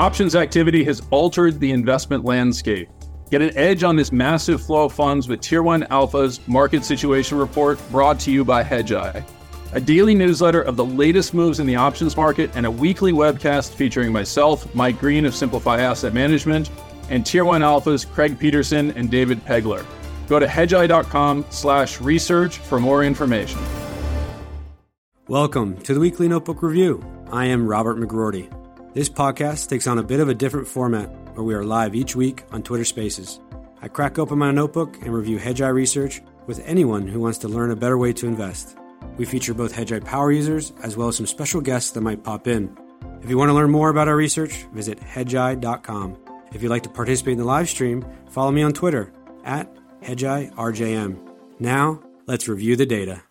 Options activity has altered the investment landscape. Get an edge on this massive flow of funds with Tier 1 Alpha's Market Situation Report brought to you by Hedgeye. A daily newsletter of the latest moves in the options market and a weekly webcast featuring myself, Mike Green of Simplify Asset Management, and Tier 1 Alpha's Craig Peterson and David Pegler. Go to hedgeye.com slash research for more information. Welcome to the Weekly Notebook Review. I am Robert McGroarty. This podcast takes on a bit of a different format where we are live each week on Twitter Spaces. I crack open my notebook and review Hedgeye research with anyone who wants to learn a better way to invest. We feature both Hedgeye power users as well as some special guests that might pop in. If you want to learn more about our research, visit hedgeye.com. If you'd like to participate in the live stream, follow me on Twitter at HedgeyeRJM. Now, let's review the data.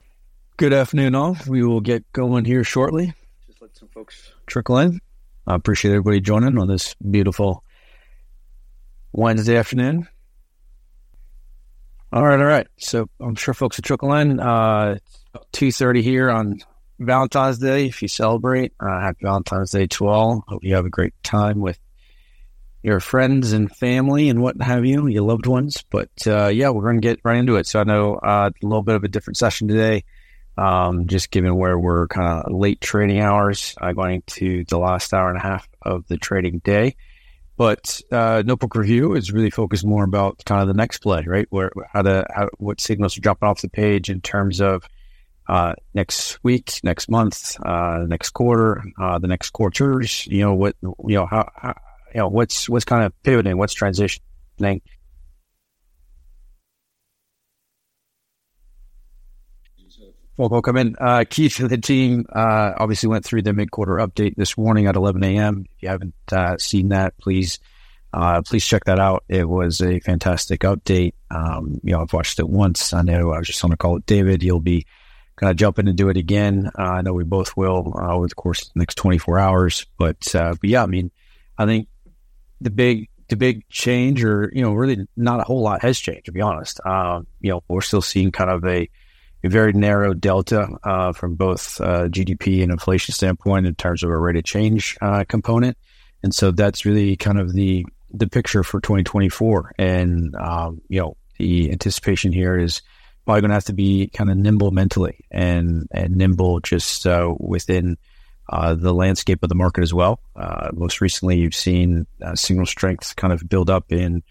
Good afternoon, all. We will get going here shortly. Just let some folks trickle in. I appreciate everybody joining on this beautiful Wednesday afternoon. All right, all right. So I'm sure folks are trickling. Uh, two thirty here on Valentine's Day. If you celebrate, uh, happy Valentine's Day to all. Hope you have a great time with your friends and family and what have you, your loved ones. But uh, yeah, we're going to get right into it. So I know uh, a little bit of a different session today um, just given where we're kind of late trading hours, uh, going to the last hour and a half of the trading day. But uh, notebook review is really focused more about kind of the next play, right? Where how the how, what signals are dropping off the page in terms of uh, next week, next month, uh, next quarter, uh, the next quarters. You know what you know how, how you know what's what's kind of pivoting, what's transitioning Welcome in. Uh, Keith and the team uh, obviously went through the mid-quarter update this morning at 11 a.m. If you haven't uh, seen that, please uh, please check that out. It was a fantastic update. Um, you know, I've watched it once. I know I was just on a call with David. He'll be kind of jumping and do it again. Uh, I know we both will uh, over the course of the next 24 hours. But but yeah, I mean, I think the big the big change, or you know, really not a whole lot has changed. To be honest, um, you know, we're still seeing kind of a a very narrow delta uh, from both uh, GDP and inflation standpoint in terms of a rate of change uh, component, and so that's really kind of the the picture for 2024. And um, you know, the anticipation here is probably going to have to be kind of nimble mentally and and nimble just uh, within. Uh, the landscape of the market as well. Uh, most recently, you've seen signal strength kind of build up in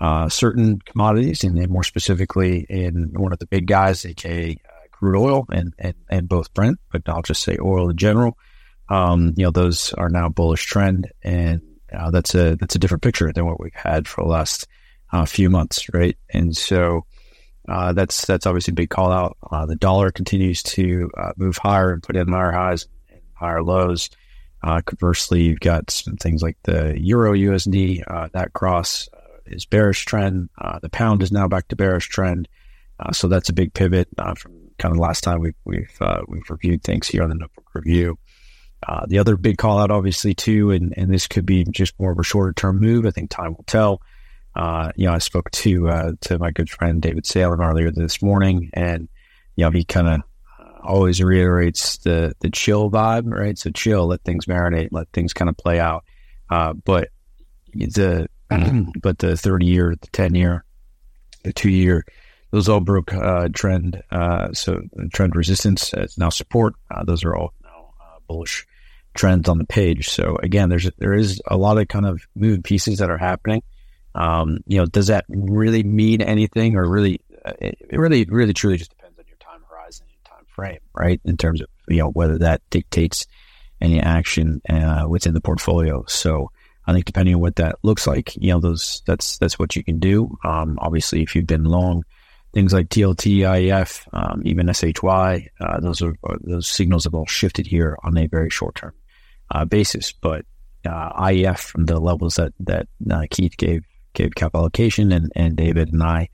uh, certain commodities, and more specifically in one of the big guys, aka uh, crude oil and, and, and both Brent, but I'll just say oil in general. Um, you know, those are now bullish trend, and uh, that's a that's a different picture than what we've had for the last uh, few months, right? And so uh, that's that's obviously a big call out. Uh, the dollar continues to uh, move higher and put in higher highs and higher lows. Conversely, you've got some things like the Euro USD that cross is bearish trend. Uh, the pound is now back to bearish trend. Uh, so that's a big pivot uh, from kind of the last time we've we've uh, we've reviewed things here on the notebook review. Uh, the other big call out, obviously, too, and, and this could be just more of a shorter term move. I think time will tell. Uh, you know, I spoke to to my good friend David Salem earlier this morning, and you know, he kind of always reiterates the the chill vibe, right? So chill, let things marinate, let things kind of play out. but the but the 30 year, the 10 year, the two year, those all broke uh, trend. Uh, so trend resistance is now support. Uh, those are all now uh, bullish trends on the page. So again, there's there is a lot of kind of moving pieces that are happening. Um, you know, does that really mean anything, or really, uh, it really, really, truly just depends on your time horizon, your time frame, right? In terms of you know whether that dictates any action uh, within the portfolio. So I think depending on what that looks like, you know, those that's that's what you can do. Um, obviously, if you've been long, things like TLT, IEF, um, even SHY, uh, those are those signals have all shifted here on a very short term uh, basis. But uh, IEF from the levels that that uh, Keith gave gave cap allocation and and David and I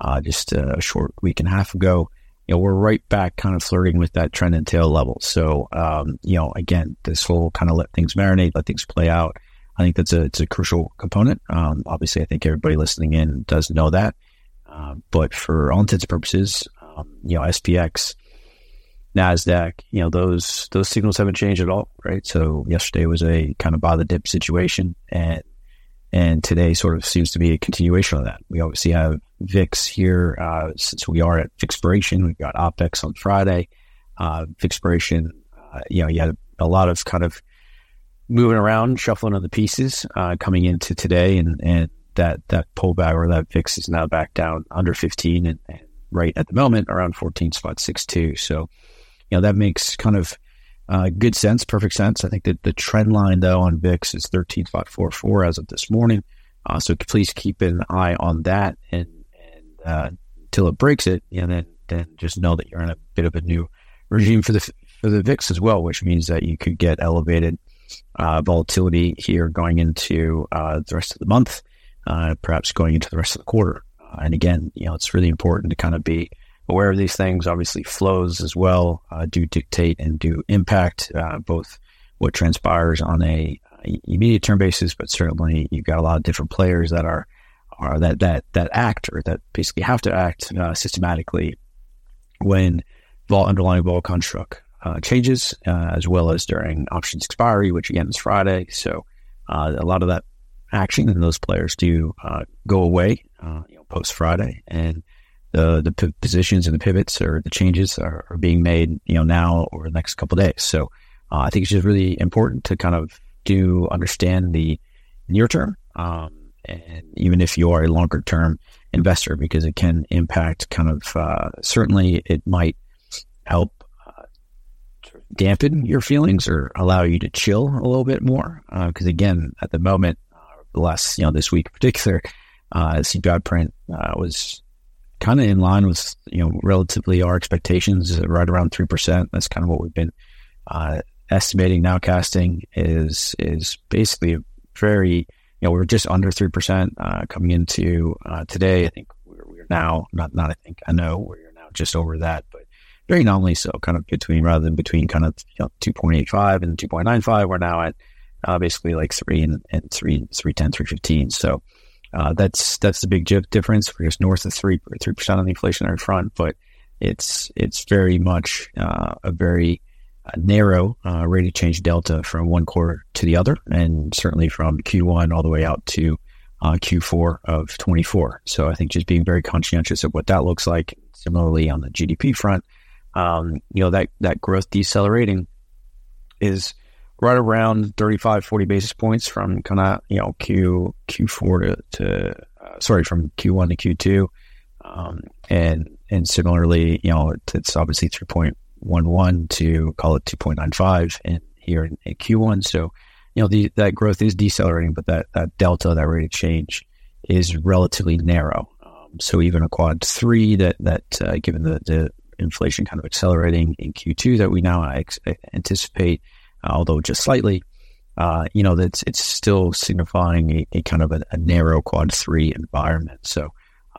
uh, just a short week and a half ago. You know, we're right back kind of flirting with that trend and tail level. So, um, you know, again, this whole kind of let things marinate, let things play out I think that's a it's a crucial component. Um, obviously, I think everybody listening in does know that. Uh, but for all intents and purposes, um, you know, SPX Nasdaq, you know, those those signals haven't changed at all, right? So yesterday was a kind of buy the dip situation, and and today sort of seems to be a continuation of that. We obviously have VIX here uh, since we are at expiration. We've got OPEX on Friday. Uh, expiration, uh, you know, you had a lot of kind of moving around, shuffling of the pieces uh, coming into today, and and that that pullback or that VIX is now back down under 15 and, and right at the moment around 14 spot 62. So, you know, that makes kind of uh, good sense, perfect sense. I think that the trend line though on VIX is 13 spot 44 as of this morning. Uh, so please keep an eye on that and, and, uh, until it breaks it, and then, then just know that you're in a bit of a new regime for the, for the VIX as well, which means that you could get elevated, uh, volatility here going into, uh, the rest of the month uh, perhaps going into the rest of the quarter. Uh, and again, you know, it's really important to kind of be aware of these things. Obviously, flows as well uh, do dictate and do impact both what transpires on a immediate term basis, but certainly you've got a lot of different players that are are that that that act or that basically have to act uh, systematically when vol underlying vol construct changes, as well as during options expiry, which again is Friday. So a lot of that action, and those players do uh, go away uh, you know, post Friday, and the the p- positions and the pivots or the changes are, are, being made you know now or the next couple days. So uh, I think it's just really important to kind of do understand the near term, um, and even if you are a longer term investor, because it can impact kind of uh, certainly it might help uh, dampen your feelings or allow you to chill a little bit more. Because uh, again, at the moment, the last, you know, this week in particular, uh, CPI print uh, was kind of in line with, you know, relatively our expectations, right around 3%. That's kind of what we've been uh, estimating now. Casting is, is basically very, you know, we're just under 3% uh, coming into uh, today. I think we're, we're, now, not, not I think, I know we're now just over that, but very nominally so, kind of between, rather than between kind of, you know, 2.85 and 2.95, we're now at uh, basically like three and, and three, three ten, three fifteen. So, uh, that's, that's the big difference. We're just north of three, three percent on the inflationary front, but it's, it's very much, uh, a very uh, narrow, uh, rate of change delta from one quarter to the other. And certainly from Q1 all the way out to, uh, Q4 of 24. So I think just being very conscientious of what that looks like. Similarly on the GDP front, um, you know, that, that growth decelerating is, right around 35, 40 basis points from kind of, you know, Q, Q4 to, to uh, sorry, from Q1 to Q2. Um, and, and similarly, you know, it's obviously 3.11 to call it 2.95 and here in, in, Q1. So, you know, the, that growth is decelerating, but that, that delta, that rate of change is relatively narrow. Um, so even a quad three that, that, uh, given the, the inflation kind of accelerating in Q2 that we now ex- anticipate, although just slightly, uh, you know, that's it's still signifying a, a kind of a, a, narrow quad three environment. So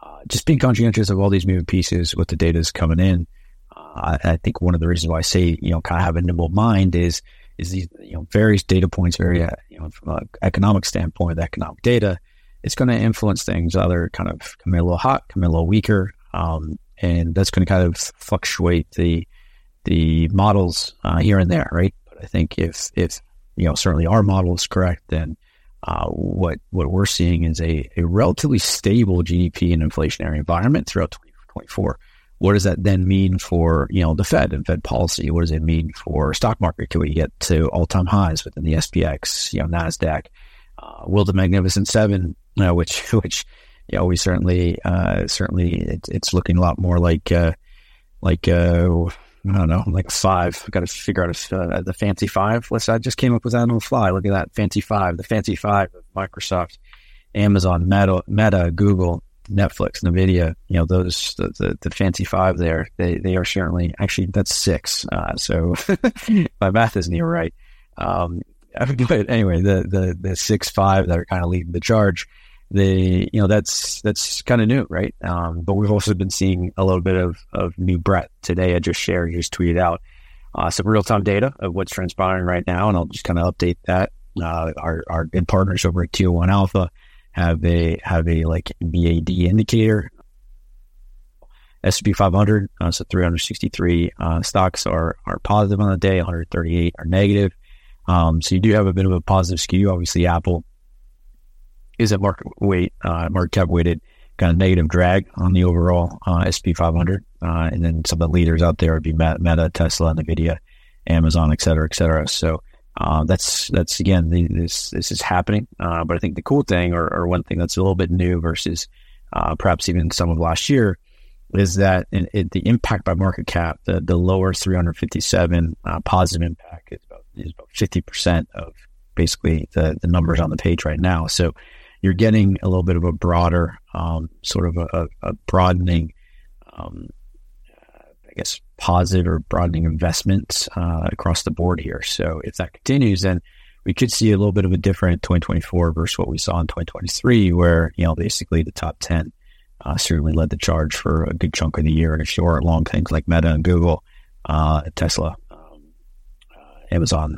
uh, just being conscientious of all these moving pieces, what the data is coming in. Uh, I, I, think one of the reasons why I say, you know, kind of have a nimble mind is, is these, you know, various data points, very, uh, you know, from an economic standpoint, the economic data, it's going to influence things either kind of come a little hot, come a little weaker. Um, and that's going to kind of fluctuate the, the models uh, here and there, right? But I think if if you know certainly our model is correct, then uh, what what we're seeing is a, a relatively stable GDP and inflationary environment throughout 2024. What does that then mean for you know the Fed and Fed policy? What does it mean for stock market? Can we get to all time highs within the SPX, you know Nasdaq? Uh, will the Magnificent Seven, you which which know we certainly uh, certainly it, it's looking a lot more like uh, like uh, I don't know, like five. I've got to figure out if, uh, the fancy five. Let's, I just came up with that on the fly. Look at that fancy five, the fancy five of Microsoft, Amazon, Meta, Meta, Google, Netflix, Nvidia. You know, those the, the, the fancy five there. They they are certainly actually that's six. Uh, so my math isn't even right. Um, but anyway, the the the six five that are kind of leading the charge they, you know, that's that's kind of new, right? Um, but we've also been seeing a little bit of of new breadth today. I just shared, just tweeted out uh, some real time data of what's transpiring right now, and I'll just kind of update that. Uh, our our good partners over at Tier One Alpha have a have a like BAD indicator, S&P 500, uh, so 363 uh, stocks are are positive on the day, 138 are negative. Um, so you do have a bit of a positive skew. Obviously, Apple is a market weight, uh, market cap weighted kind of negative drag on the overall uh, S&P 500. Uh, and then some of the leaders out there would be Meta, Tesla, Nvidia, Amazon, et cetera, et cetera. So uh, that's that's again the, this this is happening. Uh, but I think the cool thing, or, or, one thing that's a little bit new versus uh, perhaps even some of last year, is that in, in the impact by market cap, the the lower 357 uh, positive impact is about is about 50 percent of basically the the numbers on the page right now. So you're getting a little bit of a broader um, sort of a, a broadening. Um, I guess positive or broadening investments uh, across the board here. So if that continues, then we could see a little bit of a different 2024 versus what we saw in 2023, where you know basically the top 10 uh, certainly led the charge for a good chunk of the year, and if you are long things like Meta and Google, uh, Tesla, um, uh, Amazon,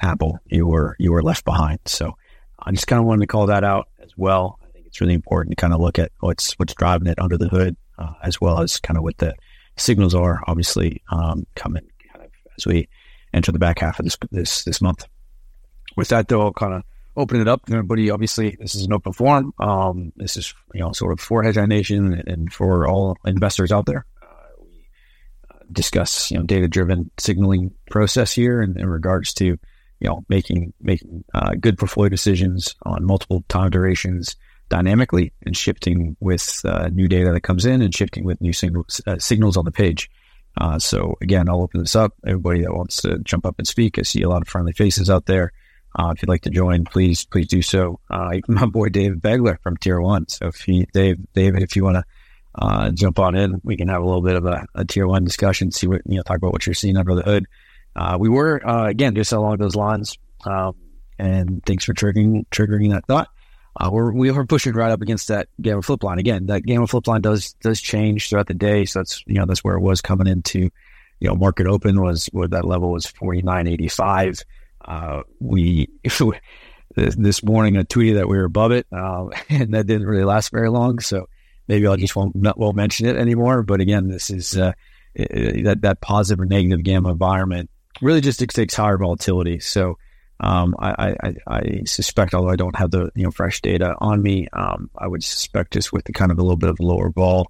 Apple, you were you were left behind. So I just kind of wanted to call that out as well. I think it's really important to kind of look at what's what's driving it under the hood, uh, as well as kind of what the signals are obviously um, coming kind of as we enter the back half of this this this month. With that, though, I'll kind of open it up. Everybody, obviously, this is an open forum. Um, this is you know sort of for Hedgeye Nation and for all investors out there. Uh, we uh, discuss you know data driven signaling process here in, in, regards to you know making making uh, good portfolio decisions on multiple time durations dynamically and shifting with uh, new data that comes in and shifting with new signals, uh, signals on the page. Uh, so again, I'll open this up. Everybody that wants to jump up and speak, I see a lot of friendly faces out there. Uh, if you'd like to join, please, please do so. Uh, my boy David Begler from Tier One. So if you, Dave, David, if you want to jump on in, we can have a little bit of a, a, Tier One discussion. See what you know, talk about what you're seeing under the hood. We were again just along those lines. Um, and thanks for triggering triggering that thought. Uh, we're we are pushing right up against that gamma flip line again. That gamma flip line does does change throughout the day, so that's you know that's where it was coming into. You know, market open was where that level was forty nine eighty five. Uh, we this morning I tweeted that we were above it, uh, and that didn't really last very long. So maybe I'll just won't not, won't mention it anymore. But again, this is uh, that that positive or negative gamma environment really just dictates higher volatility. So um, I, I, I, suspect, although I don't have the you know fresh data on me, um, I would suspect just with the kind of a little bit of lower vol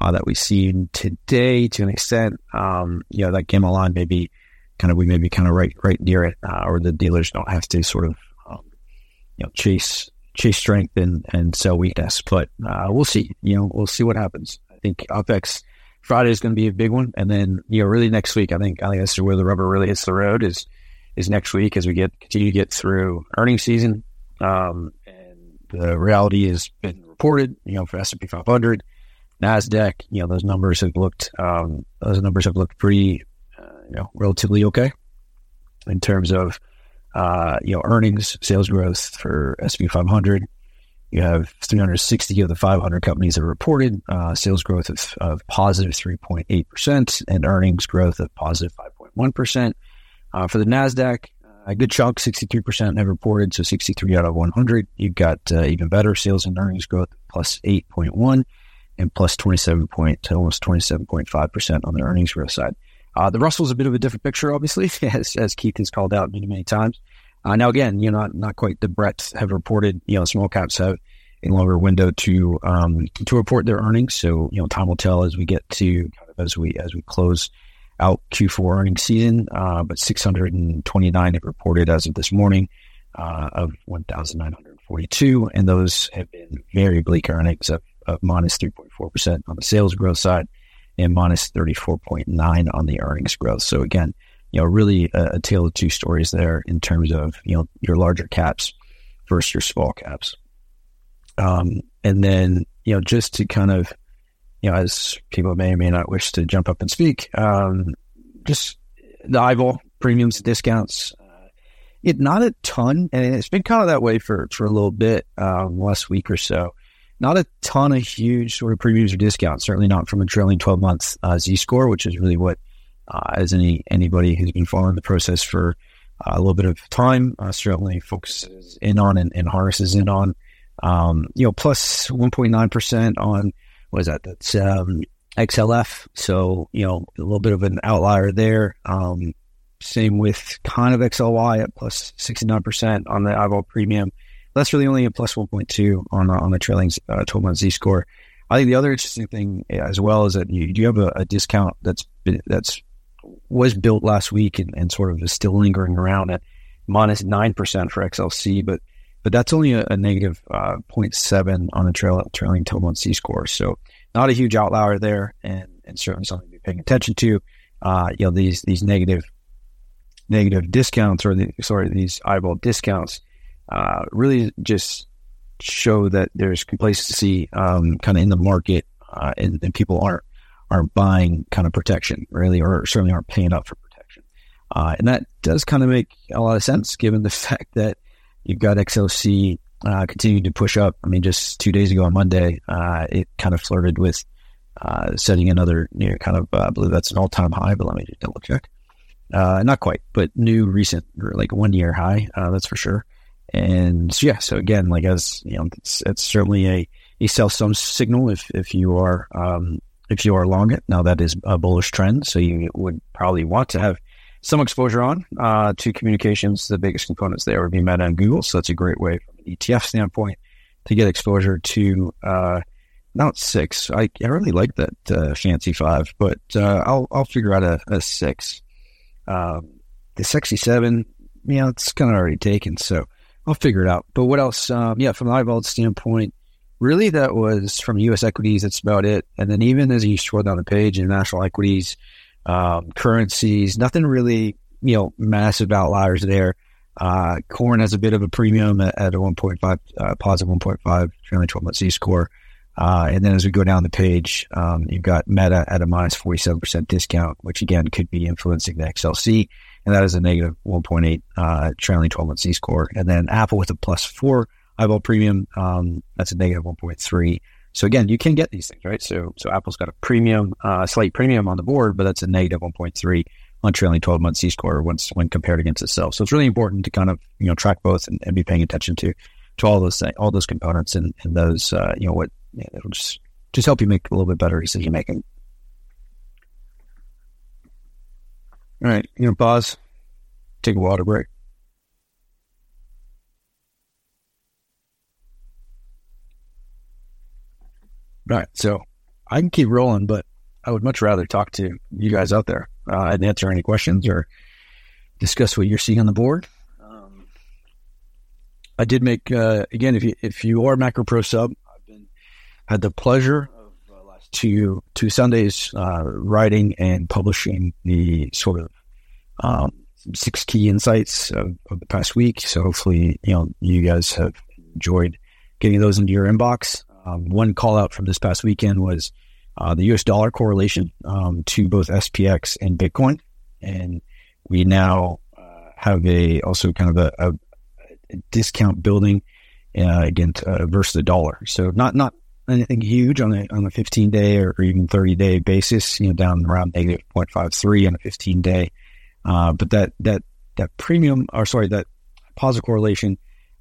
uh, that we've seen today, to an extent, um, you know, that gamma line maybe kind of we may be kind of right right near it, uh, or the dealers don't have to sort of um, you know chase chase strength and and sell weakness. But uh, we'll see. You know, we'll see what happens. I think OPEX Friday is going to be a big one, and then you know, really next week, I think I think that's where the rubber really hits the road is is next week as we get continue to get through earnings season. Um, and the reality has been reported, you know, for S&P 500, Nasdaq. You know, those numbers have looked um, those numbers have looked pretty, uh, you know, relatively okay in terms of uh, you know earnings, sales growth for S&P 500. You have 360 of the 500 companies that reported uh, sales growth of, of positive 3.8% and earnings growth of positive 5.1. Uh, for the NASDAQ, uh, a good chunk, 63% have reported, so 63 out of 100. You've got uh, even better sales and earnings growth, plus 8.1 and plus 27 point, almost 27.5% on the earnings growth side. Uh, the Russell's a bit of a different picture, obviously, as, as Keith has called out many, many times. Uh, now, again, you know, not, not quite the breadth have reported, you know, small caps have a longer window to, um, to report their earnings. So, you know, time will tell as we get to kind of as we, as we close out Q4 earnings season, uh, but 629 have reported as of this morning uh, of 1,942, and those have been very bleak earnings of, of minus 3.4% on the sales growth side and minus 34.9 on the earnings growth. So again, you know, really a, a tale of two stories there in terms of, you know, your larger caps versus your small caps. Um, and then, you know, just to kind of you know, as people may or may not wish to jump up and speak, um, just the IVOL premiums and discounts. Uh, it not a ton, and it's been kind of that way for for a little bit um, last week or so. Not a ton of huge sort of premiums or discounts. Certainly not from a trailing twelve month uh, Z score, which is really what, uh, as any anybody who's been following the process for uh, a little bit of time, uh, certainly focuses in on and, and harnesses in on. Um, you know, plus one point nine percent on what is that? That's um, XLF. So, you know, a little bit of an outlier there. Um, same with kind of XLY at plus 69% on the IVOL premium. That's really only a plus 1.2 on, on the trailing uh, 12 month Z score. I think the other interesting thing as well is that you do have a, a discount that's been, that's was built last week and, and, sort of is still lingering around at minus minus nine percent for XLC, but but that's only a, a negative, uh, 0.7 on the trail, trailing 12 month Z score. So not a huge outlier there, and, and certainly something to be paying attention to. Uh, you know these these negative negative discounts or the sorry these IVOL discounts uh, really just show that there's complacency um, kind of in the market, uh, and, and, people aren't aren't buying kind of protection really, or certainly aren't paying up for protection. Uh, and that does kind of make a lot of sense given the fact that you've got XLC uh, continuing to push up. I mean, just two days ago on Monday, uh, it kind of flirted with uh, setting another you kind of uh, I believe that's an all time high, but let me just double check. not quite, but new recent like one year high. that's for sure. And yeah, so again, like as you know, it's, it's certainly a, a sell some signal if, if you are, um, if you are long it. Now that is a bullish trend. So you would probably want to have some exposure on, uh, to communications. The biggest components there would be Meta and Google. So that's a great way from an ETF standpoint to get exposure to, uh, not six. I, I really like that, uh, fancy five, but, uh, I'll, I'll figure out a, a six. Um, the sexy seven, yeah, it's kind of already taken. So, I'll figure it out. But what else? Um, yeah, from an IVOL standpoint, really that was from U.S. equities. That's about it. And then even as you scroll down the page, international equities, um, currencies, nothing really, you know, massive outliers there. Uh, corn has a bit of a premium at, at a 1.5, uh, positive 1.5 trailing 12 month Z score. Uh, and then as we go down the page, um, you've got Meta at a minus 47% discount, which again could be influencing the XLC and that is a negative 1.8 uh, trailing 12 month Z score. And then Apple with a plus four IVOL premium, um, that's a negative 1.3. So again, you can get these things, right? So so Apple's got a premium, uh, slight premium on the board, but that's a negative 1.3 on trailing 12 month Z score once when compared against itself. So it's really important to kind of you know track both and, and be paying attention to to all those things, all those components and, and those uh, you know what know, it'll just just help you make a little bit better decision making. All right, you know, pause, take a water break. All right, so I can keep rolling, but I would much rather talk to you guys out there uh, and answer any questions or discuss what you're seeing on the board. Um, I did make uh, again if you if you are macro pro sub, I've been had the pleasure to two Sundays uh, writing and publishing the sort of um, six key insights of, of, the past week. So hopefully, you know, you guys have enjoyed getting those into your inbox. Um, one call out from this past weekend was uh, the U.S. dollar correlation um, to both SPX and Bitcoin, and we now uh, have a also kind of a, a, discount building uh, against uh, versus the dollar. So not not anything huge on a on a 15 day or, or even 30 day basis, you know, down around negative 0.53 on a 15 day. Uh, but that that that premium, or sorry, that positive correlation,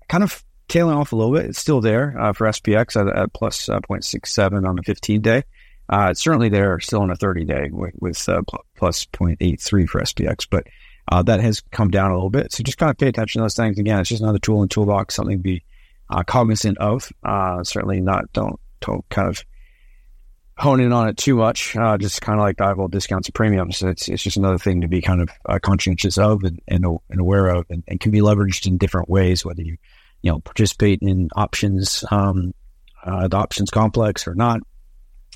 kind of tailing off a little bit. It's still there uh, for SPX at, at plus, uh, 0.67 on the 15 day. Uh, it's certainly there still on a 30 day with, with uh, plus 0.83 for SPX, but uh, that has come down a little bit. So just kind of pay attention to those things. Again, it's just another tool in toolbox, something to be cognizant of. certainly not don't don't kind of hone in on it too much. Uh, just kind of like dive IVOL discounts and premiums. It's it's just another thing to be kind of uh, conscientious of and, and, and aware of, and, and, can be leveraged in different ways. Whether you you know participate in options, um, uh, the options complex or not.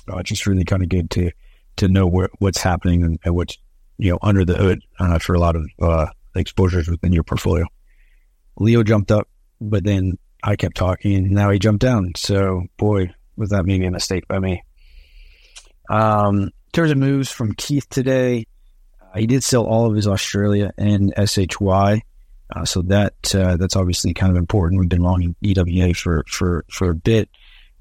Uh, just really kind of good to to know where, what's happening and, and, what's you know under the hood uh, for a lot of uh, exposures within your portfolio. Leo jumped up, but then I kept talking, and now he jumped down. So boy, was that maybe a mistake by me. Um, in terms of moves from Keith today, uh, he did sell all of his Australia and SHY. Uh, so that uh, that's obviously kind of important. We've been long in EWA for for for a bit,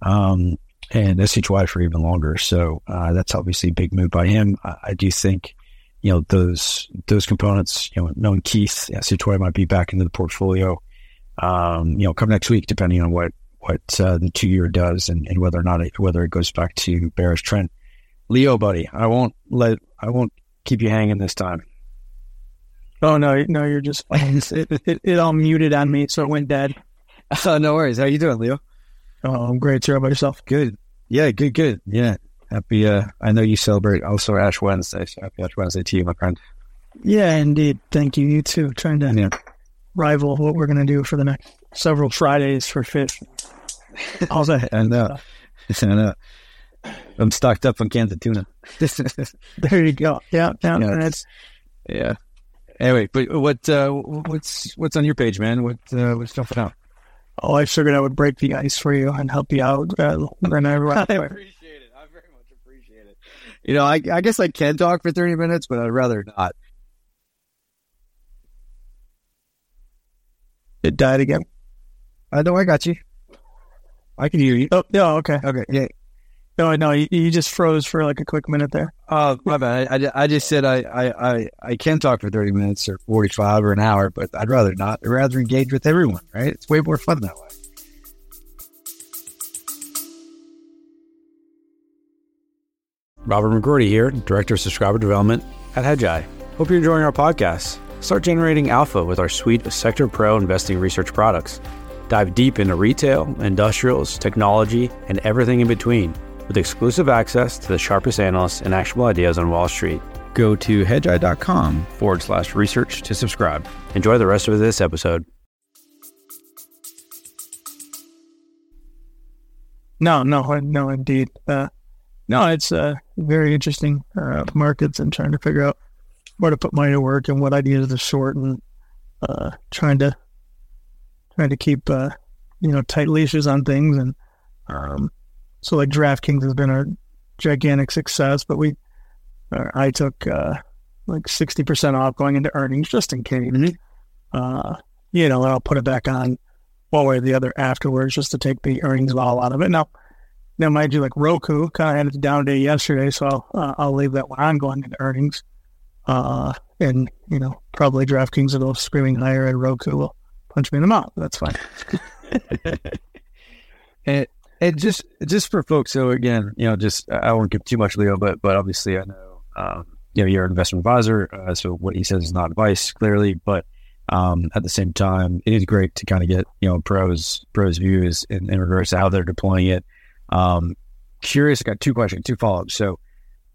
um, and SHY for even longer. So uh, that's obviously a big move by him. I, I, do think, you know, those those components. You know, knowing Keith, SHY might be back into the portfolio. Um, you know, come next week, depending on what what uh, the two year does and, and whether or not it, whether it goes back to bearish trend. Leo, buddy, I won't let I won't keep you hanging this time. Oh no, no, you're just it, it, it all muted on me, so it went dead. Uh, no worries. How you doing, Leo? Oh, I'm great, sir. How about yourself? Good. Yeah, good, good. Yeah. Happy uh I know you celebrate also Ash Wednesday, so happy Ash Wednesday to you, my friend. Yeah, indeed. Thank you. You too. Trying to Yeah. rival what we're gonna do for the next several Fridays for fish. How's that? I know. I know. I'm stocked up on cans of tuna. There you go. Yeah, yeah. Yeah, yeah. Anyway, but what uh, what's what's on your page, man? What uh, what's jumping out? oh, I figured I would break the ice for you and help you out. Uh, then I appreciate it. I very much appreciate it. You know, I, I guess I can talk for 30 minutes, but I'd rather not. it died again. I know I got you. I can hear you. Oh, yeah. Okay. Okay. Yeah. No, no, you, you just froze for like a quick minute there. Oh, my bad. I, I, I just said I, I, I, I can talk for 30 minutes or 45 or an hour, but I'd rather not. I'd rather engage with everyone, right? It's way more fun that way. Robert McGroarty here, Director of Subscriber Development at Hedgeye. Hope you're enjoying our podcast. Start generating alpha with our suite of Sector Pro investing research products. Dive deep into retail, industrials, technology, and everything in between with exclusive access to the sharpest analysts and actionable ideas on Wall Street. Go to hedgeye.com forward slash research to subscribe. Enjoy the rest of this episode. No, no, no, indeed. Uh, no, it's uh, very interesting uh, markets and trying to figure out where to put money to work and what ideas to short and uh, trying to trying to keep uh, you know tight leashes on things and um, so like DraftKings has been a gigantic success, but we uh, I took uh, like sixty percent off going into earnings just in case. Uh, you know, and I'll put it back on one way or the other afterwards just to take the earnings vol out of it. Now, now mind you, like Roku kind of had its down day yesterday, so I'll, uh, I'll leave that one on going into earnings. Uh, and you know, probably DraftKings will screaming higher, and Roku will punch me in the mouth. That's fine. and and just just for folks, so again, you know, just I won't give too much, Leo, but but obviously I know, um, you know, you're an investment advisor, uh, so what he says is not advice, clearly, but um, at the same time, it is great to kind of get you know pros pros views in, in regards to how they're deploying it. Um, curious, I got two questions, two follow ups. So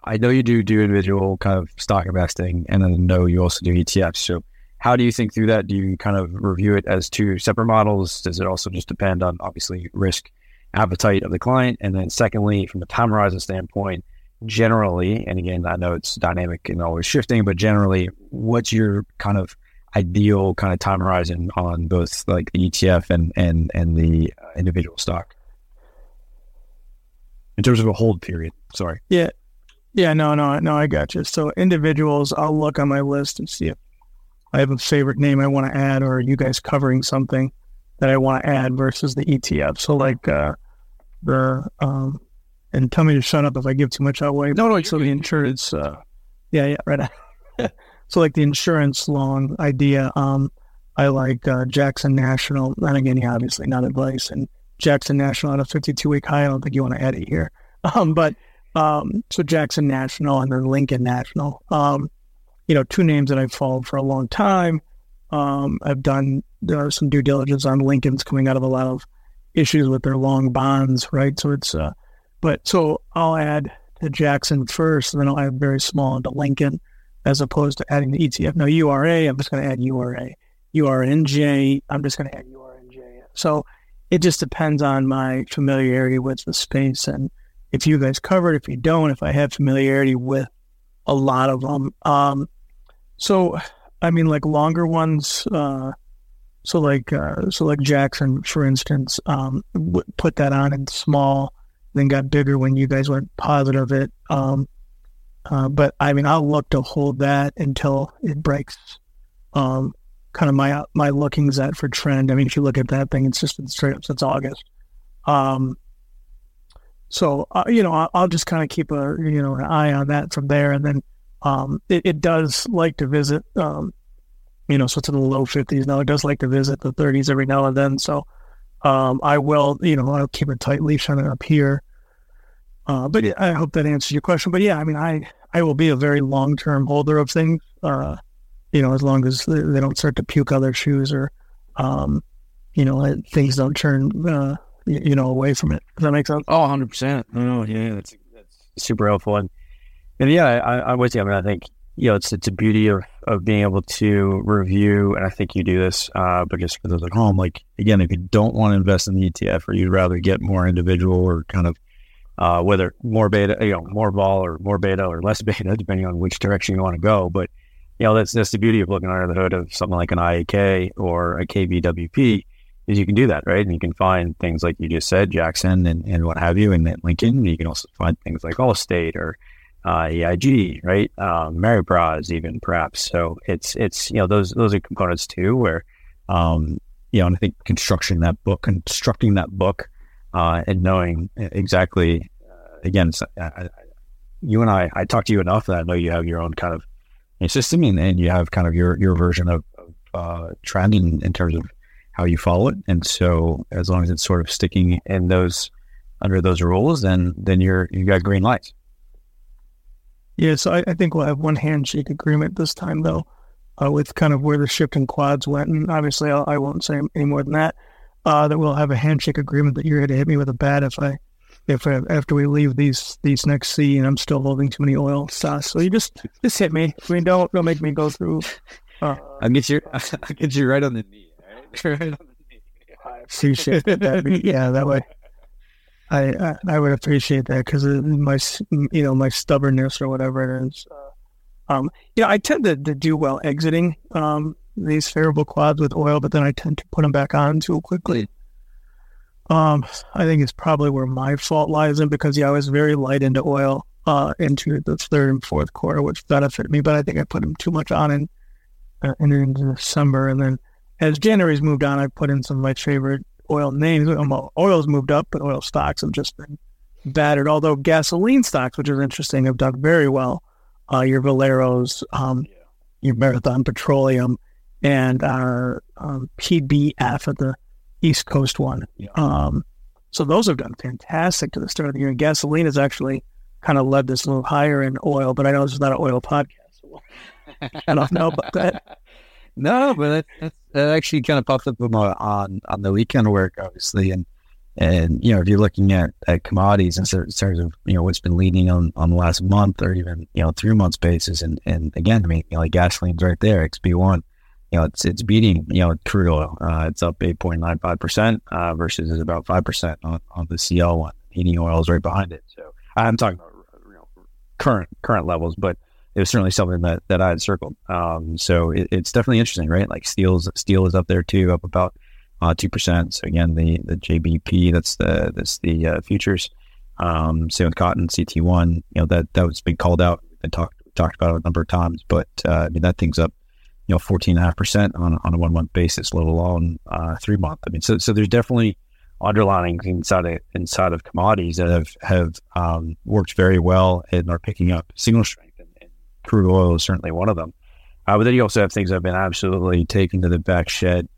I know you do do individual kind of stock investing, and then I know you also do ETFs. So how do you think through that? Do you kind of review it as two separate models? Does it also just depend on obviously risk appetite of the client? And then secondly, from a time horizon standpoint, generally, and again, I know it's dynamic and always shifting, but generally, what's your kind of ideal kind of time horizon on both like the ETF and and and the individual stock in terms of a hold period? Sorry. Yeah. Yeah, no, no, no, I got you. So individuals, I'll look on my list and see if I have a favorite name I want to add or are you guys covering something that I want to add versus the ETF. So like uh the um and tell me to shut up if I give too much away. No, no, so the insurance uh yeah, yeah, right. so like the insurance long idea, um I like uh, Jackson National. And again, yeah, obviously not advice. And Jackson National on a 52 week high. I don't think you want to add it here. Um, but um, so Jackson National and then Lincoln National. Um, you know, two names that I've followed for a long time. Um, I've done there are some due diligence on Lincoln's coming out of a lot of issues with their long bonds, right? So it's uh, but so I'll add to Jackson first, and then I'll add very small into Lincoln, as opposed to adding the ETF. No URA, I'm just going to add URA. URNJ, I'm just going to add URNJ. So it just depends on my familiarity with the space and if you guys cover it, if you don't, if I have familiarity with a lot of them. Um, so, I mean, like longer ones. Uh, so, like, uh, so like Jackson, for instance, um, w- put that on in small, then got bigger when you guys went positive. It, um, uh, but I mean, I'll look to hold that until it breaks. Um, kind of my my lookings at for trend. I mean, if you look at that thing, it's just been straight up since August. Um, so uh, you know, I'll, I'll just kind of keep a you know an eye on that from there, and then um, it, it does like to visit. Um, you know, so it's in the low fifties now. It does like to visit the thirties every now and then. So um, I will, you know, I'll keep a tight leash on it up here. Uh, but I hope that answers your question. But yeah, I mean, I I will be a very long term holder of things. Uh, you know, as long as they don't start to puke other shoes or, um, you know, things don't turn, uh, you know, away from it. Does that make sense? Oh, 100 percent. Oh, yeah, that's that's super helpful. And, and yeah, I, I'm with you. I mean, I think you know, it's it's a beauty of, of being able to review, and I think you do this, uh, but just for those at home, like again, if you don't want to invest in the ETF or you'd rather get more individual or kind of uh, whether more beta, you know, more vol or more beta or less beta, depending on which direction you want to go. But you know, that's that's the beauty of looking under the hood of something like an IAK or a KBWP is you can do that, right? And you can find things like you just said, Jackson and, and what have you, and then Lincoln. You can also find things like Allstate or uh, EIG, right? Um, Ameriprise, even perhaps. So it's it's you know those those are components too where um, you know, and I think constructing that book, constructing that book, uh, and knowing exactly, uh, again, I, I, you and I, I talk to you enough that I know you have your own kind of system and, and you have kind of your your version of, of uh, trend in, in terms of how you follow it. And so as long as it's sort of sticking in those under those rules, then then you're you got green lights. Yeah, so I, I, think we'll have one handshake agreement this time, though, uh, with kind of where the shift in quads went. And obviously, I'll, I will not say any more than that. Uh, that we'll have a handshake agreement that you're going to hit me with a bat if I, if I, after we leave these these next sea and I'm still holding too many oil stocks. So you just just hit me. I mean, don't don't make me go through. Uh, I'll get you. I'll get you right on the knee. Right, right on the knee. I appreciate that. yeah, that way. I, I, would appreciate that because my you know my stubbornness or whatever it is. Uh, um, you know, I tend to, to do well exiting um, these favorable quads with oil, but then I tend to put them back on too quickly. Um, I think it's probably where my fault lies in because yeah, I was very light into oil uh, into the third and fourth quarter, which benefited me, but I think I put them too much on in, uh, into December, and then as January's moved on, I put in some of my favorite oil names. Oil's moved up, but oil stocks have just been battered. Although gasoline stocks, which is interesting, have done very well. Uh, your Valeros, um, your Marathon Petroleum, and our um, PBF at the East Coast one. Yeah. Um, so those have done fantastic to the start of the year. And gasoline has actually kind of led this a little higher in oil, but I know this is not an oil podcast. So I don't know about that. No, but that, that actually kind of popped up on on the weekend work, obviously, and and you know if you're looking at, at commodities in terms of you know what's been leading on on the last month or even you know three months basis, and and again, I mean, you know, like gasoline's right there, XB one, you know, it's it's beating you know crude oil. Uh, it's up eight point nine five percent uh, versus about five percent on on the CL one. Heating oil is right behind it. So I'm talking about you know, current current levels, but it was certainly something that, that I had circled. Um, so it, it's definitely interesting, right? Like steel's steel is up there too, up about uh, two uh, percent. So again, the the JBP, that's the that's the uh, futures. Um, same with cotton, CT one. You know that that was been called out and talked talked about it a number of times, but uh, I mean that thing's up, you know, fourteen and a half percent on on a one month basis, let alone uh, three month. I mean, so so there's definitely underlying inside of inside of commodities that have have um, worked very well and are picking up signal strength crude oil is certainly one of them. Uh, but then you also have things that have been absolutely taken to the back shed,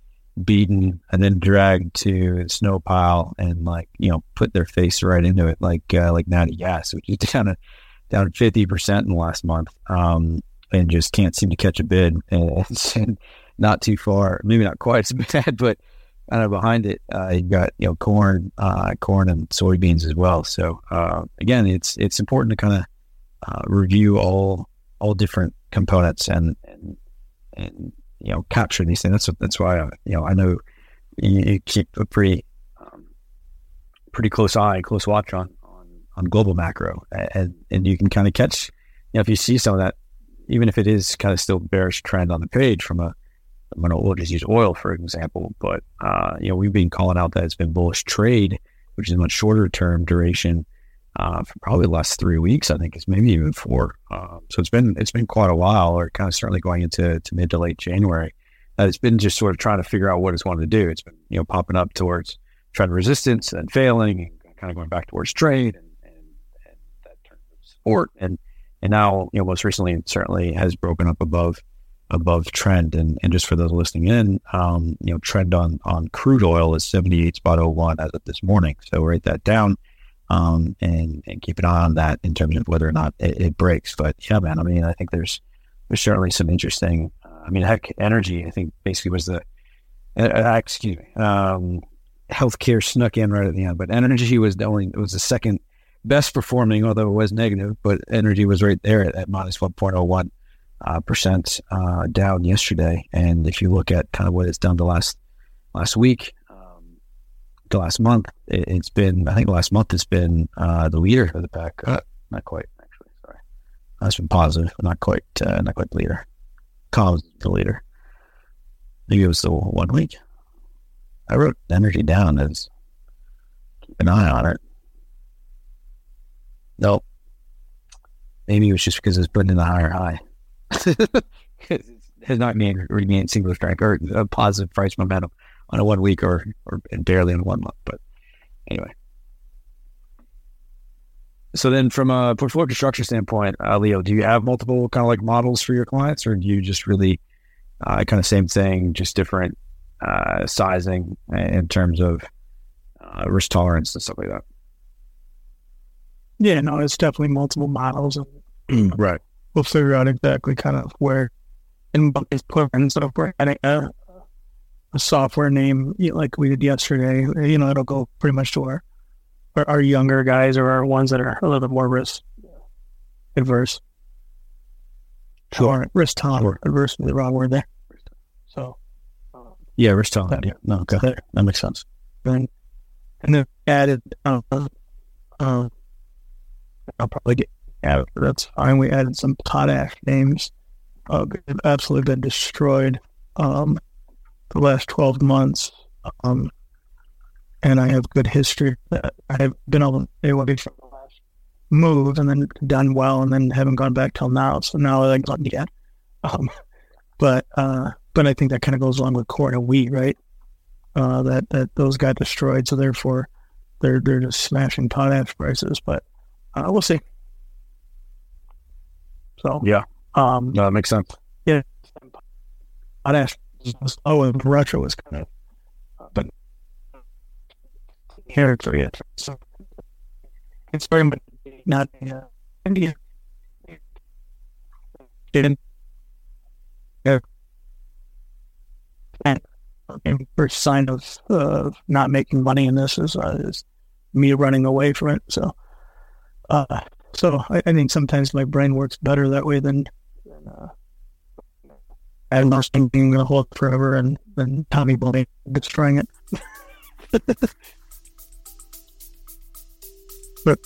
beaten, and then dragged to the snow pile and like you know put their face right into it, like uh, like natty gas, which is down a, down fifty percent in the last month, um, and just can't seem to catch a bid. And, and not too far, maybe not quite as bad, but kind of behind it, uh, you've got you know corn, uh, corn and soybeans as well. So uh, again, it's it's important to kind of uh, review all all different components and and, and you know capture these things. That's that's why I, you know I know you, you keep a pretty um, pretty close eye, close watch on on, on global macro, and and you can kind of catch you know if you see some of that, even if it is kind of still bearish trend on the page from a I'm gonna just use oil for example, but uh, you know we've been calling out that it's been bullish trade, which is a much shorter term duration uh, for probably the last three weeks. I think it's maybe even four. Um, so it's been it's been quite a while, or kind of certainly going into to mid to late January. It's been just sort of trying to figure out what it's wanted to do. It's been you know popping up towards trend resistance and failing, and kind of going back towards trade, and, and, and that turned support, and and now you know most recently it certainly has broken up above above trend. And, and just for those listening in, um, you know, trend on, on crude oil is 78 spot 01 as of this morning. So write that down. Um, and and keep an eye on that in terms of whether or not it, it breaks. But yeah, man, I mean, I think there's there's certainly some interesting. Uh, I mean, heck, energy. I think basically was the uh, uh, excuse me. Um, healthcare snuck in right at the end, but energy was the only. It was the second best performing, although it was negative. But energy was right there at, at minus one point oh one uh, percent uh, down yesterday. And if you look at kind of what it's done the last last week, the last month, it, has been I think last month it's been uh, the leader of the pack. Uh, not quite actually. Sorry, that's been positive, but not quite. Uh, not quite the leader. Comms the leader. Maybe it was the one week. I wrote energy down as keep an eye on it. Nope. Maybe it was just because it's putting in a higher high. has not remained single strike or a positive price momentum on a one week or or barely in one month. But anyway. So then, from a portfolio construction standpoint, uh, Leo, do you have multiple kind of like models for your clients, or do you just really uh, kind of same thing, just different uh, sizing in terms of uh, risk tolerance and stuff like that? Yeah, no, it's definitely multiple models. right we'll figure out exactly kind of where and is put and So if we're adding a, a software name you know, like we did yesterday, you know, it'll go pretty much to our, our, our younger guys or our ones that are a little bit more risk adverse. Sure. risk tolerant. Sure. Adverse is the wrong word there. So. yeah, risk tolerant. Yeah. No, okay. That, that makes sense. And, and then added, uh, uh, I'll probably get yeah, that's fine. We added some potash names. Uh, absolutely been destroyed um, the last 12 months. Um, and I have good history. That I have been able to stay away from the last move and then done well and then haven't gone back till now. So now I got yet. Um, but uh, but I think that kind of goes along with corn and wheat, right? Uh, that that those got destroyed, so therefore they're they're just smashing potash prices. But uh, we'll see. So yeah, um, no, that makes sense. Yeah, potash. Oh, and Russia was kind of, but character yet. So it's very much not uh, India. Didn't. Yeah. And, first sign of uh, not making money in this is, uh, is me running away from it. So, uh, so I, I, think sometimes my brain works better that way than, than I'm not being to hold forever and then Tommy Boy destroying it. but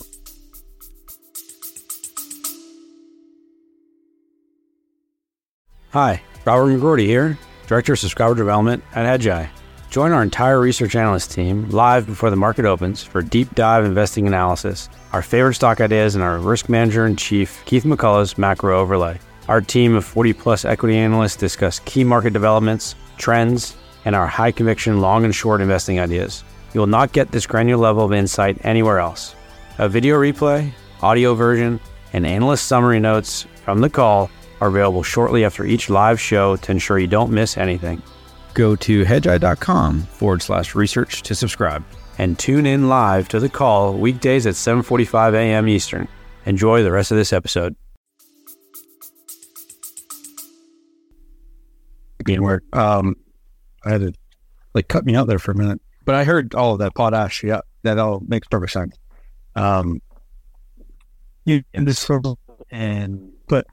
Hi, Robert McGroarty here, Director of Subscriber Development at Hedgeye. Join our entire research analyst team live before the market opens for deep dive investing analysis, our favorite stock ideas, and our risk manager in chief, Keith McCullough's macro overlay. Our team of 40 plus equity analysts discuss key market developments, trends, and our high conviction long and short investing ideas. You will not get this granular level of insight anywhere else. A video replay, audio version, and analyst summary notes from the call are available shortly after each live show to ensure you don't miss anything go to hedgeye.com forward slash research to subscribe and tune in live to the call weekdays at 7.45 a.m. Eastern. Enjoy the rest of this episode. Again, where um, I had to like cut me out there for a minute, but I heard all of that potash. Yeah, that all makes perfect sense. Um, you in this and but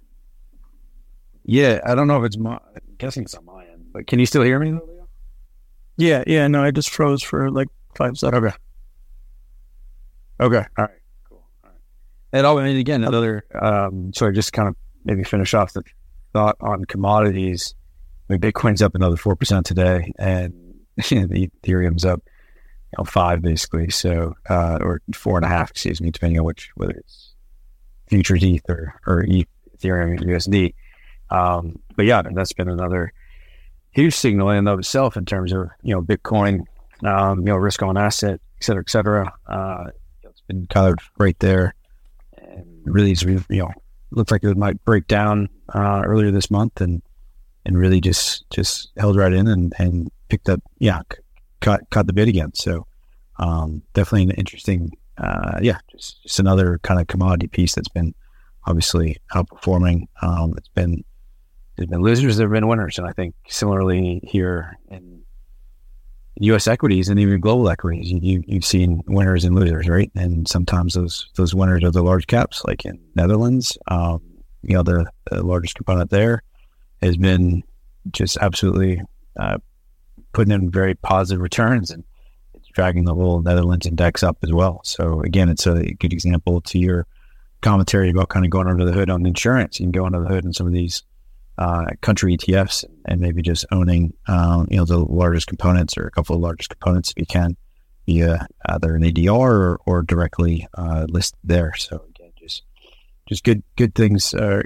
yeah, I don't know if it's my. I'm guessing it's on my end, but can you still hear me, Leo? Yeah, yeah. No, I just froze for like five seconds. Okay. Okay. All right. Cool. All right. And oh, and again, another. Um, so I just kind of maybe finish off the thought on commodities. I mean, Bitcoin's up another four percent today, and the Ethereum's up, you know, five basically. So, uh, or four and a half, excuse me, depending on which whether it's futures ETH or or Ethereum USD. Um, but yeah, that's been another huge signal in and of itself in terms of you know Bitcoin, um, you know risk on asset, et cetera, et cetera. Uh, it's been kind of right there, and really, you know, looks like it might break down uh, earlier this month, and and really just just held right in and and picked up, yeah, caught caught the bid again. So um, definitely an interesting uh, yeah, just, just another kind of commodity piece that's been obviously outperforming. Um, it's been there's been losers, there have been winners, and I think similarly here in U.S. equities and even global equities, you, you've seen winners and losers, right? And sometimes those those winners are the large caps, like in Netherlands. Um, you know, the, the, largest component there has been just absolutely uh, putting in very positive returns, and it's dragging the whole Netherlands index up as well. So again, it's a good example to your commentary about kind of going under the hood on insurance. You can go under the hood in some of these uh, country ETFs and maybe just owning, um, you know, the largest components or a couple of largest components if you can via either an ADR or, or directly uh, listed there. So again, just just good good things. Yeah,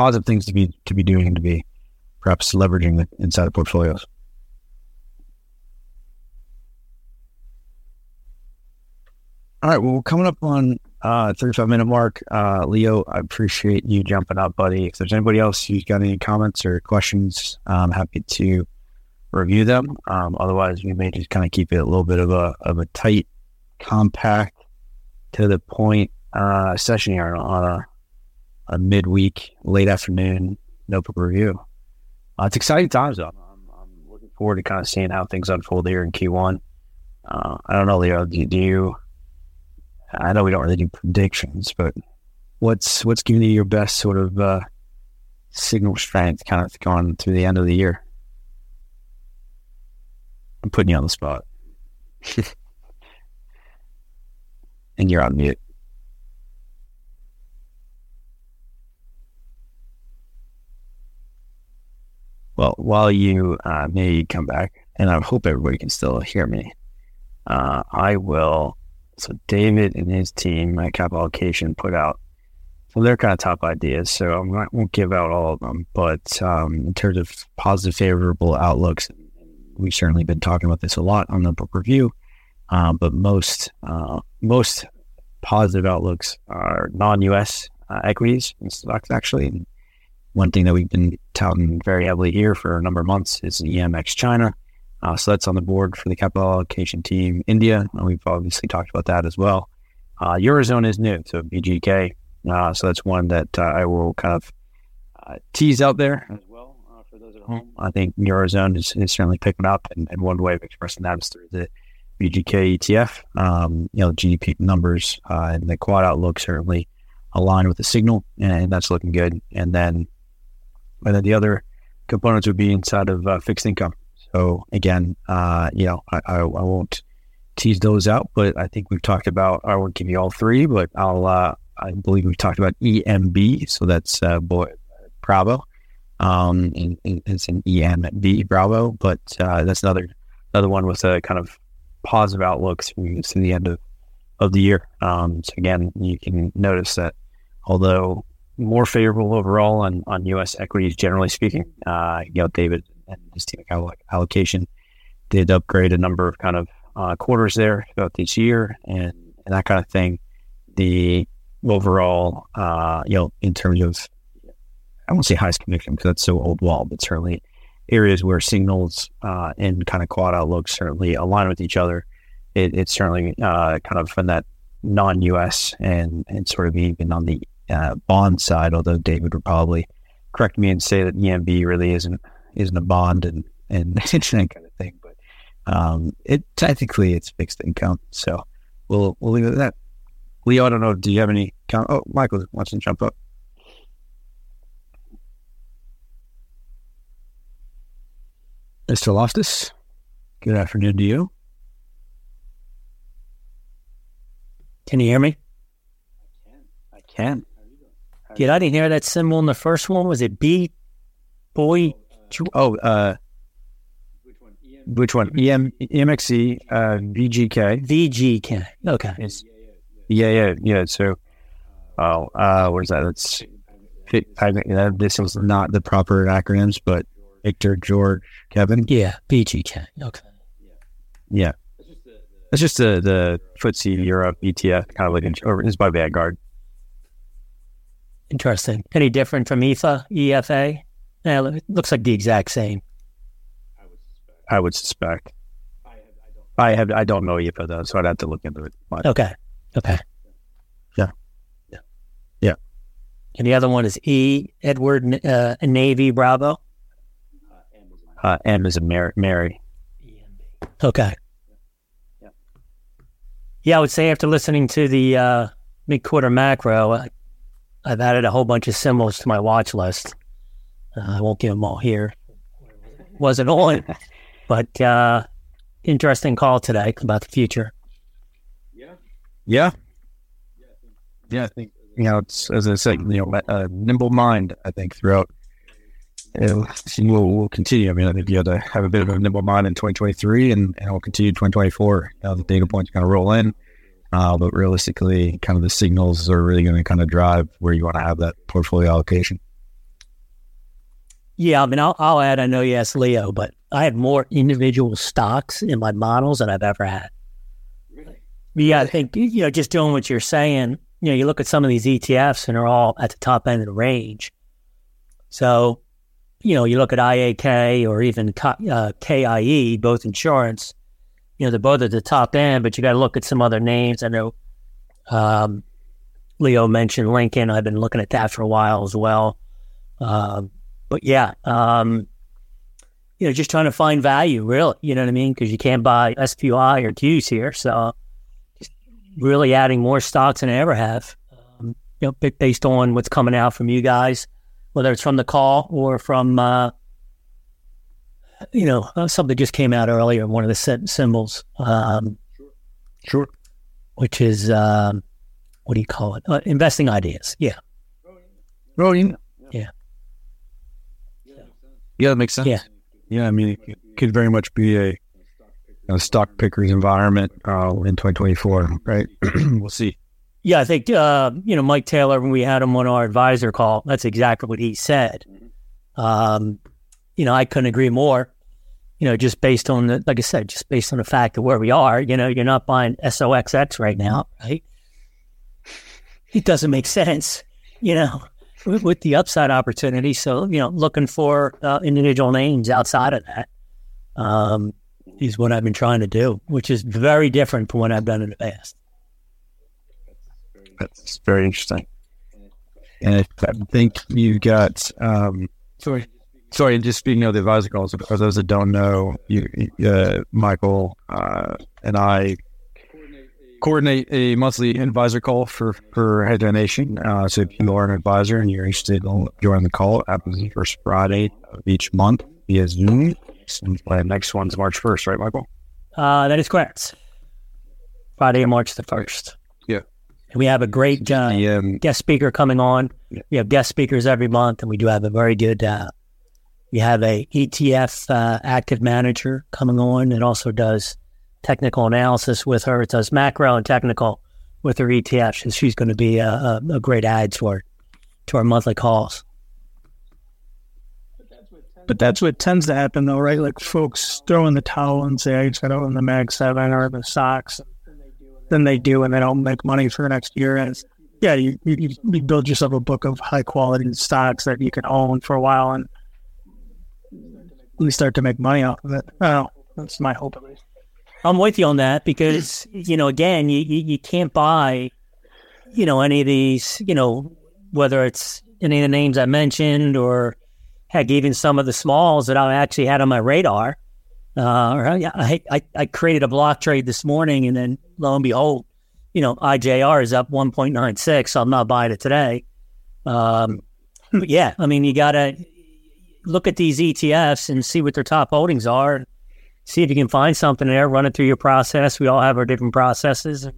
positive things to be to be doing to be perhaps leveraging the, inside of portfolios. All right. Well, we're coming up on uh, 35 minute mark. Uh, Leo, I appreciate you jumping up, buddy. If there's anybody else who's got any comments or questions, I'm happy to review them. Um, otherwise, we may just kind of keep it a little bit of a of a tight, compact, to the point uh, session here on a, a midweek, late afternoon notebook review. Uh, it's exciting times, though. I'm, I'm, looking forward to kind of seeing how things unfold here in Q1. Uh, I don't know, Leo. Do, do you? I know we don't really do predictions, but what's what's giving you your best sort of uh, signal strength kind of going through the end of the year? I'm putting you on the spot. and you're on mute. Well, while you uh, may come back, and I hope everybody can still hear me, uh, I will so David and his team, my capital allocation, put out well, they're kind of top ideas. So I won't give out all of them, but um, in terms of positive, favorable outlooks, we've certainly been talking about this a lot on the book review. Uh, but most uh, most positive outlooks are non-U.S. Uh, equities and stocks. Actually, and one thing that we've been touting very heavily here for a number of months is EMX China. Uh, so that's on the board for the capital allocation team. India, we've obviously talked about that as well. Uh, Eurozone is new, so VGK. Uh, so that's one that uh, I will kind of uh, tease out there as well uh, for those at home. I think Eurozone is, is certainly picking up, and, and, one way of expressing that is through the VGK ETF. Um, you know, GDP numbers and the quad outlook certainly align with the signal, and that's looking good. And then, and then the other components would be inside of fixed income. So again, uh, you know, I, I, I, won't tease those out, but I think we've talked about. I won't give you all three, but I'll. Uh, I believe we've talked about EMB, so that's uh, boy Bravo. Um, and, and it's an EMB Bravo, but uh, that's another another one with a kind of positive outlook through to the end of of the year. Um, so again, you can notice that although more favorable overall on, on U.S. equities, generally speaking, uh, you know, David and his team allocation did upgrade a number of kind of uh, quarters there throughout this year and, and that kind of thing. The overall, uh, you know, in terms of, I won't say highest conviction because that's so old wall, but certainly areas where signals uh, and kind of quad outlooks certainly align with each other. It, it's certainly uh, kind of from that non-U.S. and and sort of even on the uh, bond side. Although David would probably correct me and say that EMB really isn't isn't a bond and and that kind of thing. But um, it technically it's fixed income, so we'll we'll leave it at that. Leo, I don't know. Do you have any? Com- oh, Michael wants to jump up. Mr. Loftus, good afternoon to you. Can you hear me? I can. I can. Did I didn't hear that symbol in the first one? Was it B? Boy, Oh, uh, which one? EM- which one? EM, EMXC, uh, VGK. VGK. Okay. It's, yeah, yeah, yeah. So, oh, uh, what is that? That's, I, this is not the proper acronyms, but Victor, George, Kevin. Yeah, VGK. Okay. Yeah. That's just the the FTSE Europe ETF, kind of like, or it's by Vanguard. Interesting. Any different from EFA, EFA? Yeah, it looks like the exact same. I would suspect. I would suspect. I have I don't know EPA though, so I'd have to look into it. But Okay. Okay. Yeah. Yeah. Yeah. And the other one is E, Edward uh, Navy Bravo. uh, M is a Mary. Mary. Okay. Yeah, yeah, I would say after listening to the uh, mid quarter macro, I've added a whole bunch of symbols to my watch list. Uh, I won't give them all here. Wasn't on, but uh, interesting call today about the future. Yeah. Yeah, Yeah, I think you know it's as I said, you know, a nimble mind. I think throughout. Uh, we'll, we'll continue. I mean, I think you had to have a bit of a nimble mind in 2023, and, and we'll continue 2024. Now the data points kind of roll in, uh, but realistically, kind of the signals are really going to kind of drive where you want to have that portfolio allocation. Yeah, I mean, I'll, I'll add. I know you asked Leo, but I have more individual stocks in my models than I've ever had. Yeah, I think you know, just doing what you're saying. You know, you look at some of these ETFs and they're all at the top end of the range. So, you know, you look at IAK or even uh, KIE, both insurance. You know, they're both at the top end, but you got to look at some other names. I know um, Leo mentioned Lincoln. I've been looking at that for a while as well. Um, but yeah, um, you know, just trying to find value, really. You know what I mean? Because you can't buy SPY or Qs here, so really adding more stocks than I ever have. Um, you know, based on what's coming out from you guys, whether it's from the call or from, uh, you know, uh, something just came out earlier. One of the set symbols, um, sure, which is um, what do you call it? Uh, investing ideas. Yeah. Oh, yeah. Yeah. Yeah, that makes sense. Yeah. Yeah, I mean, it could very much be a, a stock pickers environment uh, in 2024, right? we'll see. Yeah, I think uh, you know Mike Taylor when we had him on our advisor call. That's exactly what he said. Um, you know, I couldn't agree more. You know, just based on the, like I said, just based on the fact of where we are. You know, you're not buying SOXX right now, right? It doesn't make sense. You know, with, with the upside opportunity. So, you know, looking for uh, individual names outside of that um, is what I've been trying to do, which is very different from what I've done in the past. That's very interesting. And I think you got, um, sorry, sorry, and just speaking of the advisor calls, for those that don't know, you, uh, Michael uh, and I coordinate a monthly advisor call for for Hedgeye Nation. Uh, so if you are an advisor and you're interested in joining the call, it happens the first Friday of each month via Zoom. And the next one's March 1st, right, Michael? Uh, that is correct. Friday, March the 1st. Yeah. And we have a great uh, The, um, guest speaker coming on. Yeah. We have guest speakers every month, and we do have a very good. We have a ETF uh, active manager coming on. It also does technical analysis with her. It does macro and technical with her ETFs. So she's going to be a, a, a great add to our to our monthly calls. But that's what tends to happen, though, right? Like folks throw in the towel and say, "I just got to own the Mag Seven or the stocks." Then they do, and they don't make money for the next year. And yeah, you, you you build yourself a book of high quality stocks that you can own for a while, and you start to make money off of it. Know. That's my hope. I'm with you on that because you know, again, you, you you can't buy, you know, any of these, you know, whether it's any of the names I mentioned or heck, even some of the smalls that I actually had on my radar. Uh, I, I I created a block trade this morning, and then lo and behold, you know, IJR is up 1.96. So I'm not buying it today. Um, but yeah, I mean, you gotta look at these ETFs and see what their top holdings are. See if you can find something there. Run it through your process. We all have our different processes.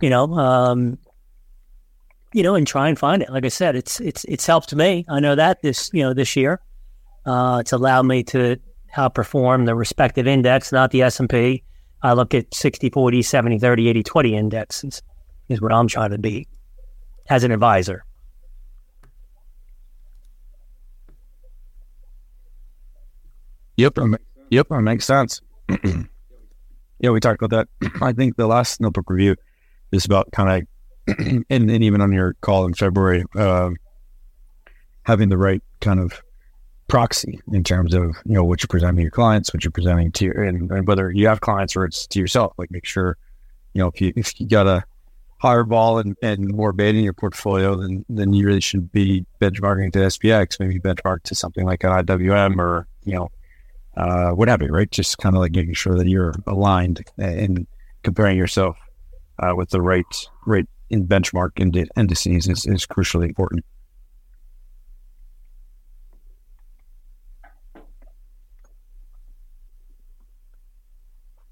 You know, um, you know, and try and find it. Like I said, it's it's it's helped me. I know that this you know this year, uh, it's allowed me to outperform the respective index, not the S and P. I look at 60, 40, 70, 30, 80, 20 indexes is what I'm trying to be as an advisor. Yep. Yep. That makes sense. yeah, we talked about that. I think the last notebook review is about kind of, and, and even on your call in February, uh, having the right kind of proxy in terms of you know what you're presenting to your clients, what you're presenting to, and, and whether you have clients or it's to yourself. Like make sure you know if you if you got a higher vol and, and more beta in your portfolio, then then you really should be benchmarking to SPX, maybe benchmark to something like an IWM or you know uh, what have you, right? Just kind of like making sure that you're aligned and comparing yourself uh, with the right right in benchmark indices is, is crucially important.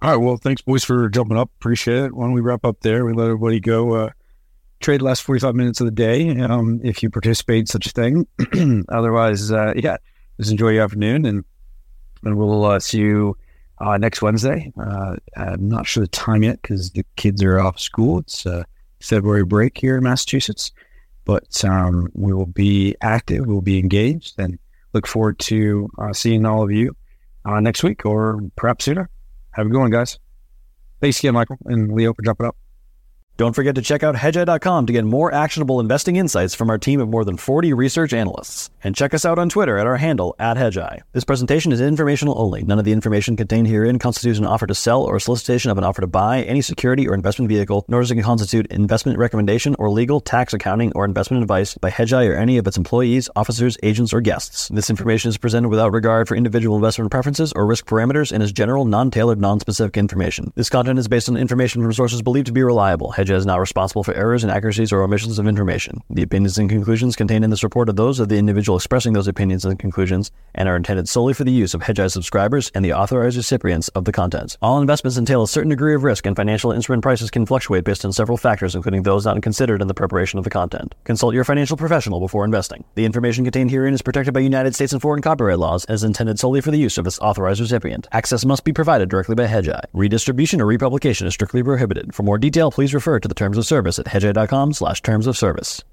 All right. Well, thanks, boys, for jumping up. Appreciate it. Why don't we wrap up there? We let everybody go. Uh, trade last 45 minutes of the day um, if you participate in such a thing. Otherwise, uh, yeah, just enjoy your afternoon and, and we'll uh, see you uh, next Wednesday. Uh, I'm not sure the time yet because the kids are off school. It's uh, February break here in Massachusetts, but um, we will be active. We'll be engaged and look forward to seeing all of you next week or perhaps sooner. Have a good one, guys. Thanks again, Michael and Leo, for jumping up. Don't forget to check out hedgeye.com to get more actionable investing insights from our team of more than 40 research analysts. And check us out on Twitter at our handle, at hedgeye. This presentation is informational only. None of the information contained herein constitutes an offer to sell or a solicitation of an offer to buy any security or investment vehicle, nor does it constitute investment recommendation or legal, tax, accounting, or investment advice by hedgeye or any of its employees, officers, agents, or guests. This information is presented without regard for individual investment preferences or risk parameters and is general, non-tailored, non-specific information. This content is based on information from sources believed to be reliable. Is not responsible for errors, inaccuracies, or omissions of information. The opinions and conclusions contained in this report are those of the individual expressing those opinions and conclusions and are intended solely for the use of Hedgeye subscribers and the authorized recipients of the content. All investments entail a certain degree of risk, and financial instrument prices can fluctuate based on several factors, including those not considered in the preparation of the content. Consult your financial professional before investing. The information contained herein is protected by United States and foreign copyright laws and is intended solely for the use of its authorized recipient. Access must be provided directly by Hedgeye. Redistribution or republication is strictly prohibited. For more detail, please refer to the terms of service at hedgeye.com slash terms of service.